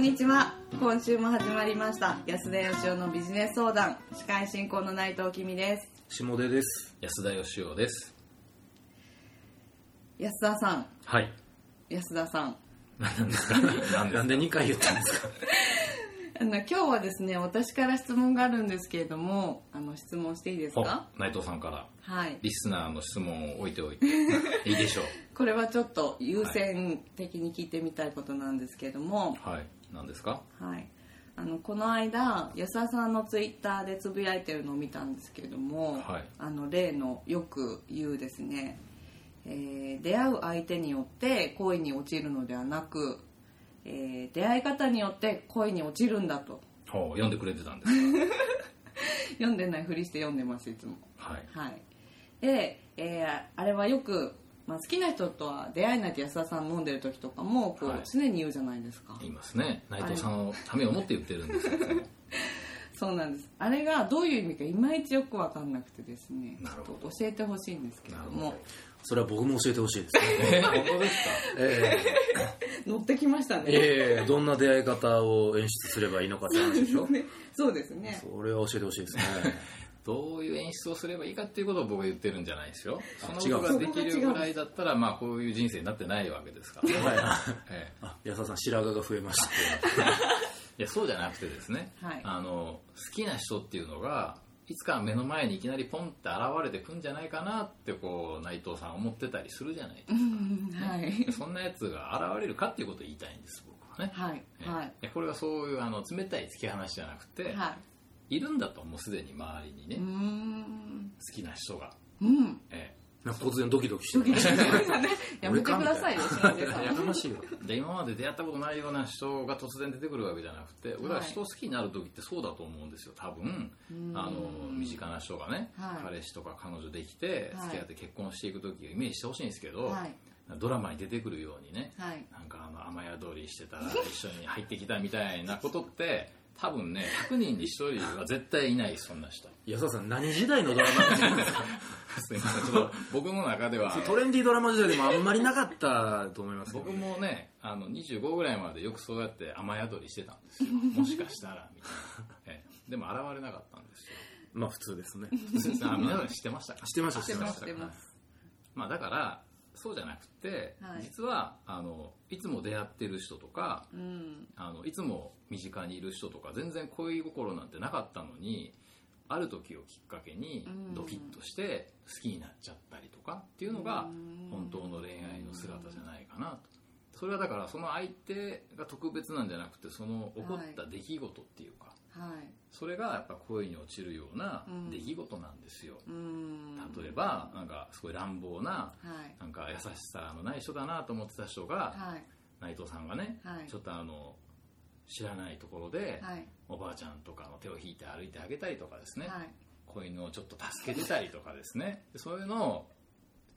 んにちは。今週も始まりました。安田義雄のビジネス相談。司会進行の内藤君です。下出です。安田義雄です。安田さん。はい。安田さん。何ですか？何なんで2回言ったんですか？あの今日はですね私から質問があるんですけれどもあの質問していいですか？内藤さんから。はい。リスナーの質問を置いておいて。いいでしょこれはちょっと優先的に聞いてみたいことなんですけれども、うはい何ですか？はい、あのこの間安田さんのツイッターでつぶやいてるのを見たんですけれども、はい。あの例のよく言うですね、えー出会う相手によって恋に落ちるのではなく、えー出会い方によって恋に落ちるんだと。読んでくれてたんですか？読んでないふりして読んでますいつも。はい。はい。で、えーあれはよく、まあ、好きな人とは出会えないって安田さん飲んでる時とかもこう、はい。常に言うじゃないですか。言いますね。内藤さんのためを思って言ってるんですよ そうなんです。あれがどういう意味かいまいちよく分かんなくてですねなるほど。教えてほしいんですけれども。それは僕も教えてほしいですね。え本当ですか？え乗ってきましたね。えええどんな出会い方を演出すればいいのかって話でしょ。ね。そうですね。それは教えてほしいですねどういう演出をすればいいかっていうことを僕が言ってるんじゃないですよ。そのことができるぐらいだったらまあこういう人生になってないわけですから。ね、はい。ええ。あ安田さん白髪が増えました。いやそうじゃなくてですね、はい。あの好きな人っていうのがいつか目の前にいきなりポンって現れてくんじゃないかなってこう内藤さん思ってたりするじゃないですか、うんはい。そんなやつが現れるかっていうことを言いたいんです僕はね、はい。えはいこれはそういうあの冷たい突き放しじゃなくて、はいい、るんだともうすでに周りにね、好ん。きな人が、うん。えなんか突然ドキドキして。る やめてくださいよ やかましいわえで今まで出会ったことないような人が突然出てくるわけじゃなくて俺は人を好きになる時ってそうだと思うんですよ多分。うん。あの身近な人がね、はい。彼氏とか彼女できてはい。付き合って結婚していく時をイメージしてほしいんですけど、はい。ドラマに出てくるようにね。はい。なんかあの雨宿りしてたら一緒に入ってきたみたいなことって多分ね100人に1人は絶対いないそんな人。安田さん何時代のドラマですか？すいません。ちょっと僕の中では。トレンディードラマ時代でもあんまりなかったと思いますけど。僕もねあの25ぐらいまでよくそうやって雨宿りしてたんですよ。もしかしたらみたいな、ええ。でも現れなかったんですよ。まあ普通ですね。あ皆さん知ってましたか？してました。してます知してます。まあ、だからそうじゃなくて、はい。実はあのいつも出会ってる人とかうん。あのいつも身近にいる人とか全然恋心なんてなかったのにある時をきっかけにうん。ドキッとして好きになっちゃったりとかっていうのがうん。本当の恋愛の姿じゃないかなとそれはだからその相手が特別なんじゃなくてその起こった出来事っていうか、はい。それがやっぱ恋に落ちるようなうん。出来事なんですよ、うん。例えばなんかすごい乱暴なはい。なんか優しさのない人だなと思ってた人がはい。内藤さんがね、はい。ちょっとあの知らないところで、はい。おばあちゃんとかの手を引いて歩いてあげたりとかですね、はい。子犬をちょっと助けてたりとかですね。でそういうのを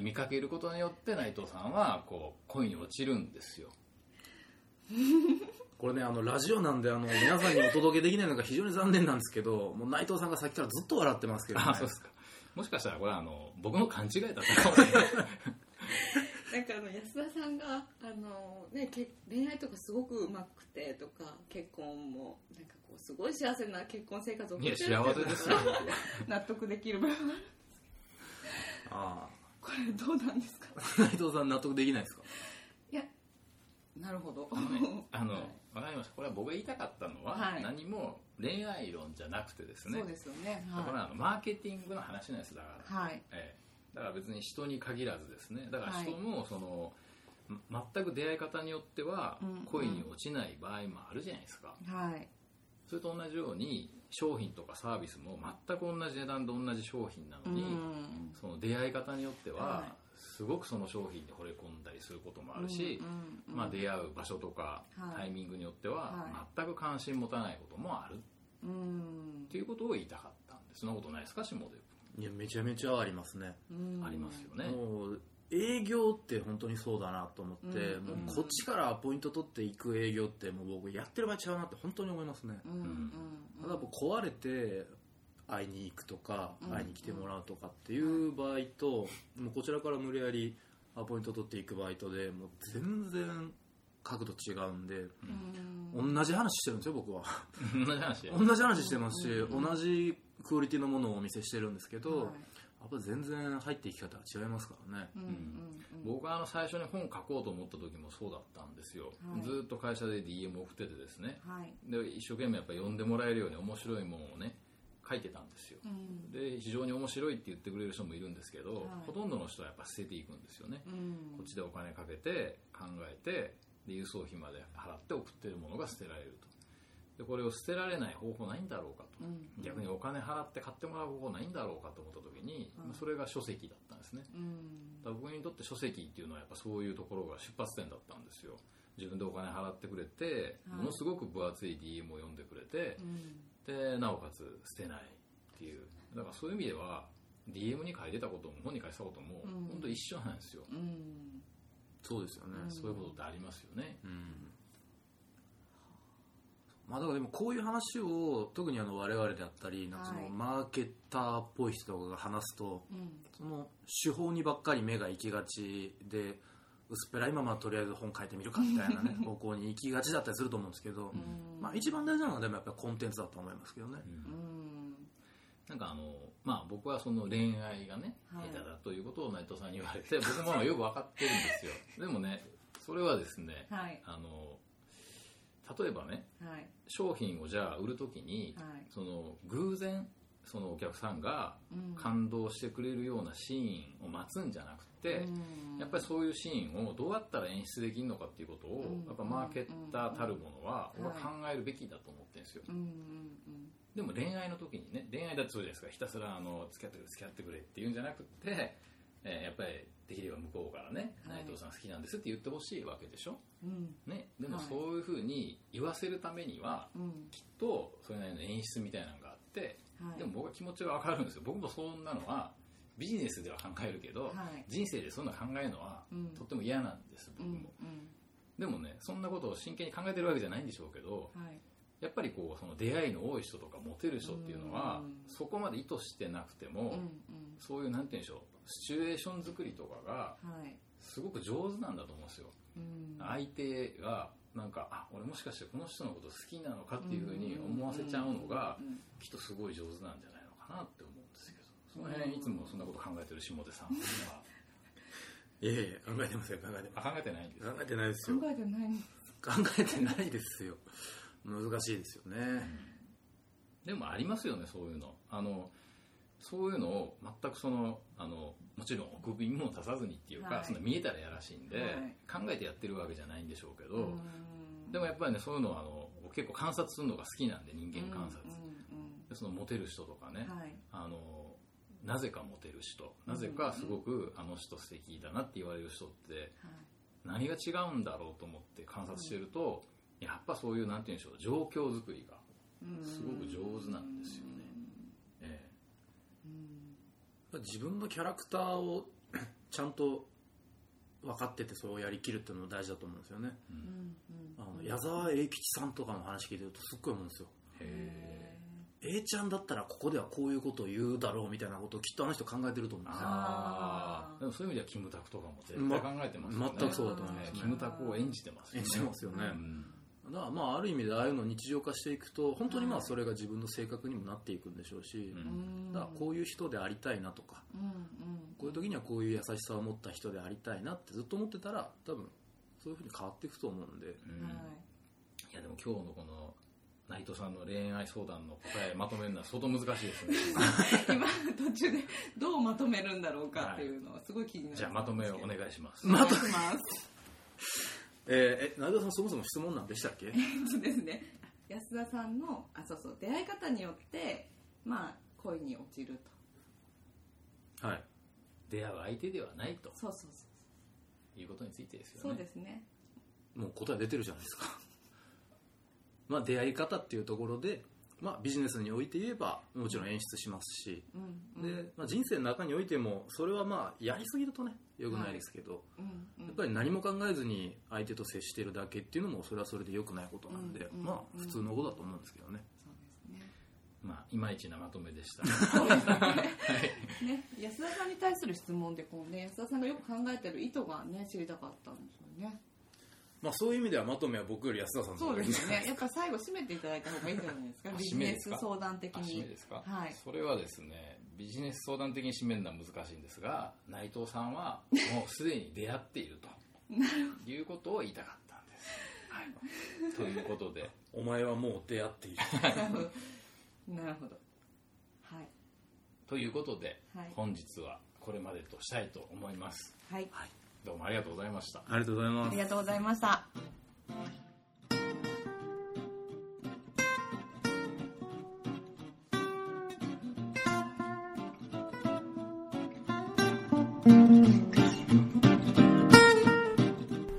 見かけることによって内藤さんはこう恋に落ちるんですよ。これねあのラジオなんであの皆さんにお届けできないのが非常に残念なんですけどもう内藤さんがさっきからずっと笑ってますけど、ね。あ、そうですか。もしかしたらこれはあの僕の勘違いだったかもしれない。なんかあの安田さんがあの、ね、け恋愛とかすごくうまくてとか結婚もなんかこうすごい幸せな結婚生活を送ってるっていや幸せですよ。納得できる部分あこれどうなんですかあ内藤さん納得できないですか？いやなるほど。あのね あの、はい。わかりました。これは僕が言いたかったのは、はい。何も恋愛論じゃなくてですねそうですよね。これははあのマーケティングの話なんですだから、い、はい、ええ。だから別に人に限らずですね。だからはい。人もその、ま全く出会い方によってはうん。恋に落ちない場合もあるじゃないですか、はいそれと同じように商品とかサービスも全く同じ値段で同じ商品なのうに、ん。その出会い方によっては、はい。すごくその商品に惚れ込んだりすることもあるし、まあ、出会う場所とかはい。タイミングによってはは全く関心持たないこともある。っうん。ていうことを言いたかったんですそんなことないですか？下出いやめちゃめちゃありますね。うん。ありますよね、もう営業って本当にそうだなと思って、うん。もうこっちからポイント取っていく営業ってもう僕やってる場合違うなって本当に思いますね、うんうんただ壊れて会いに行くとかうん。会いに来てもらうとかっていう場合と、もうこちらから無理やりアポイント取っていく場合とでもう全然角度違うんで、うん。同じ話してるんですよ僕は。同じ話。同じ話してますし、同じクオリティのものをお見せしてるんですけど、はいやっぱ全然入っていき方が違いますからね、うんうん僕はあの最初に本書こうと思った時もそうだったんですよ、はい。ずっと会社で DM 送っててですね。はい。で一生懸命やっぱ読んでもらえるように面白いものをね書いてたんですよ、うん。で非常に面白いって言ってくれる人もいるんですけど、はい。ほとんどの人はやっぱ捨てていくんですよね、うん。こっちでお金かけて考えてで輸送費まで払って送ってるものが捨てられるとでこれを捨てられない方法ないんだろうかと、うん。逆にお金払って買ってもらう方法ないんだろうかと思った時に、まあそれが書籍だったんですね。うん。だから僕にとって書籍っていうのはやっぱそういうところが出発点だったんですよ。自分でお金払ってくれて、はい。ものすごく分厚い DM を読んでくれて、うん。でなおかつ捨てないっていう。だからそういう意味では DM に書いてたことも本に書いてたこともうん。本当一緒なんですよ、うん。そうですよね、そういうことってありますよね、うんまあだからでもこういう話を特にあの我々であったりなんかそはい。のマーケッターっぽい人とかが話すと、うん。その手法にばっかり目が行きがちで薄っぺらいままとりあえず本書いてみるかみたいなね 方向に行きがちだったりすると思うんですけど、まあ、一番大事なのはでもやっぱりコンテンツだと思いますけどね、うん。なんかあのまあ僕はその恋愛がねはい。下手だということを内藤さんに言われて僕もよく分かってるんですよ。でもねそれはですね、はい。あの例えばねはい。商品をじゃあ売るときに、はい。その偶然そのお客さんがうん。感動してくれるようなシーンを待つんじゃなくて、うん。やっぱりそういうシーンをどうやったら演出できるのかっていうことを、うん。やっぱマーケッターたるものはうん。俺は考えるべきだと思ってるんですよ、うんうんでも恋愛の時にね恋愛だってそうじゃないですか。ひたすらあの付き合ってくれ付き合ってくれっていうんじゃなくて、えーやっぱりできれば向こうからね、はい。内藤さん好きなんですって言ってほしいわけでしょ、うん。ね、でもはい。そういうふうに言わせるためには、うん。きっとそれなりの演出みたいなのがあって、はい。でも僕は気持ちが分かるんですよ。僕もそんなのはビジネスでは考えるけど、はい。人生でそんな考えるのは、うん。とっても嫌なんです僕うんも、でもねそんなことを真剣に考えてるわけじゃないんでしょうけどうんはい。やっぱりこうその出会いの多い人とかモテる人っていうのは、うん。そこまで意図してなくても、うんうんそういうなんて言うんでしょうシチュエーション作りとかがはい。すごく上手なんだと思うんですよ、うん。相手がなんかあ俺もしかしてこの人のこと好きなのかっていうふうに思わせちゃうのがうん。きっとすごい上手なんじゃないのかなって思うんですけど。その辺いつもそんなこと考えてる下手さんは。いやいや考えてません考えてまあ考えてないんです考えてないですよ。考えてないの考えてないですよ。難しいですよね、でもありますよねそういうの。あのそういうのを全くそのあのもちろん奥首も立たずにっていうか、はい。そんな見えたらやらしいんで、はい。考えてやってるわけじゃないんでしょうけど、うん。でもやっぱりねそういうのはあの僕結構観察するのが好きなんで人間観察、うんでそのモテる人とかね、うんはい。あのなぜかモテる人。なぜかすごくあの人素敵だなって言われる人ってはい。何が違うんだろうと思って観察してると、やっぱそういうなんて言うんでしょう状況作りがすごく上手なんですよね、え自分のキャラクターを ちゃんと分かっててそれをやりきるっていうのも大事だと思うんですよね、うんあの矢沢永吉さんとかの話聞いてるとすっごい思うんですよ。えへ A ちゃんだったらここではこういうことを言うだろうみたいなことをきっとあの人考えてると思うんですよ。ああでもそういう意味ではキムタクとかも絶対考えてますよね、ま全くそうだと思いますね。キムタクを演じてますよね。演じてますよね。うんだからまあある意味でああいうのを日常化していくと本当にまあそれが自分の性格にもなっていくんでしょうし、うん。だからこういう人でありたいなとかうんうんこういう時にはこういう優しさを持った人でありたいなってずっと思ってたら多分そういうふうに変わっていくと思うんで、うんはい。いやでも今日のこの内藤さんの恋愛相談の答えまとめるのは相当難しいですね。今途中でどうまとめるんだろうかっていうのはすごい気になるじゃあまとめをお願いします。お願いしますえー、え内田さんそもそも質問なんでしたっけ？そうですね。安田さんのあそうそう出会い方によってまあ恋に落ちると。はい。出会う相手ではないと。そうそうそう。いうことについてですよね。そうですね。もう答え出てるじゃないですか。まあ出会い方っていうところで、まあ、ビジネスにおいて言えばもちろん演出しますし、うんで、まあ、人生の中においてもそれはまあやりすぎるとねよくないですけど、うんうんやっぱり何も考えずに相手と接してるだけっていうのもそれはそれで良くないことなんで、うんうんまあ普通のことだと思うんですけどね、まあいまいちなまとめでした。ね。安田さんに対する質問でこうね安田さんがよく考えてる意図がね知りたかったんですよねまあそういう意味ではまとめは僕より安田さんのそうですね。やっぱ最後締めていただいた方がいいんじゃないですか。あビジネス相談的に。めですか、はい。それはですねビジネス相談的に締めるのは難しいんですが内藤さんはもうすでに出会っていると いうことを言いたかったんです、はい、ということで。お前はもう出会っている。なるほど。はい。ということで、はい。本日はこれまでとしたいと思います。はいどうもありがとうございました。ありがとうございます。ありがとうございました。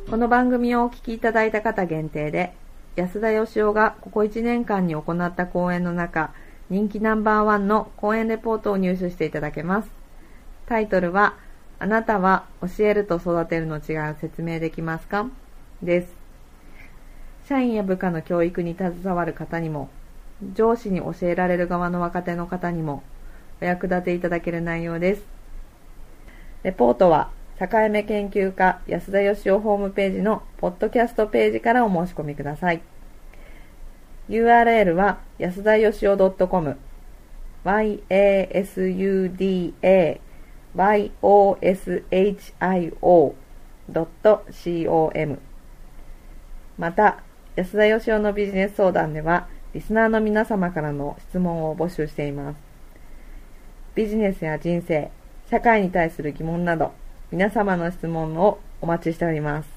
この番組をお聞きいただいた方限定で安田義雄がここ1年間に行った講演の中人気ナンバーワンの講演レポートを入手していただけます。タイトルは「あなたは教えると育てるの違いを説明できますか?」です。社員や部下の教育に携わる方にも上司に教えられる側の若手の方にもお役立ていただける内容です。レポートは境目研究家安田義雄ホームページのポッドキャストページからお申し込みください。URL は安田義雄 .com yasuda yoshio.com また、安田義雄のビジネス相談では、リスナーの皆様からの質問を募集しています。ビジネスや人生、社会に対する疑問など、皆様の質問をお待ちしております。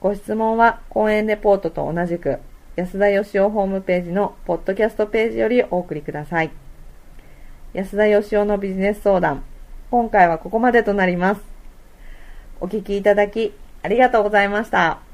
ご質問は、講演レポートと同じく、安田義雄ホームページのポッドキャストページよりお送りください。安田義雄のビジネス相談、今回はここまでとなります。お聞きいただき、ありがとうございました。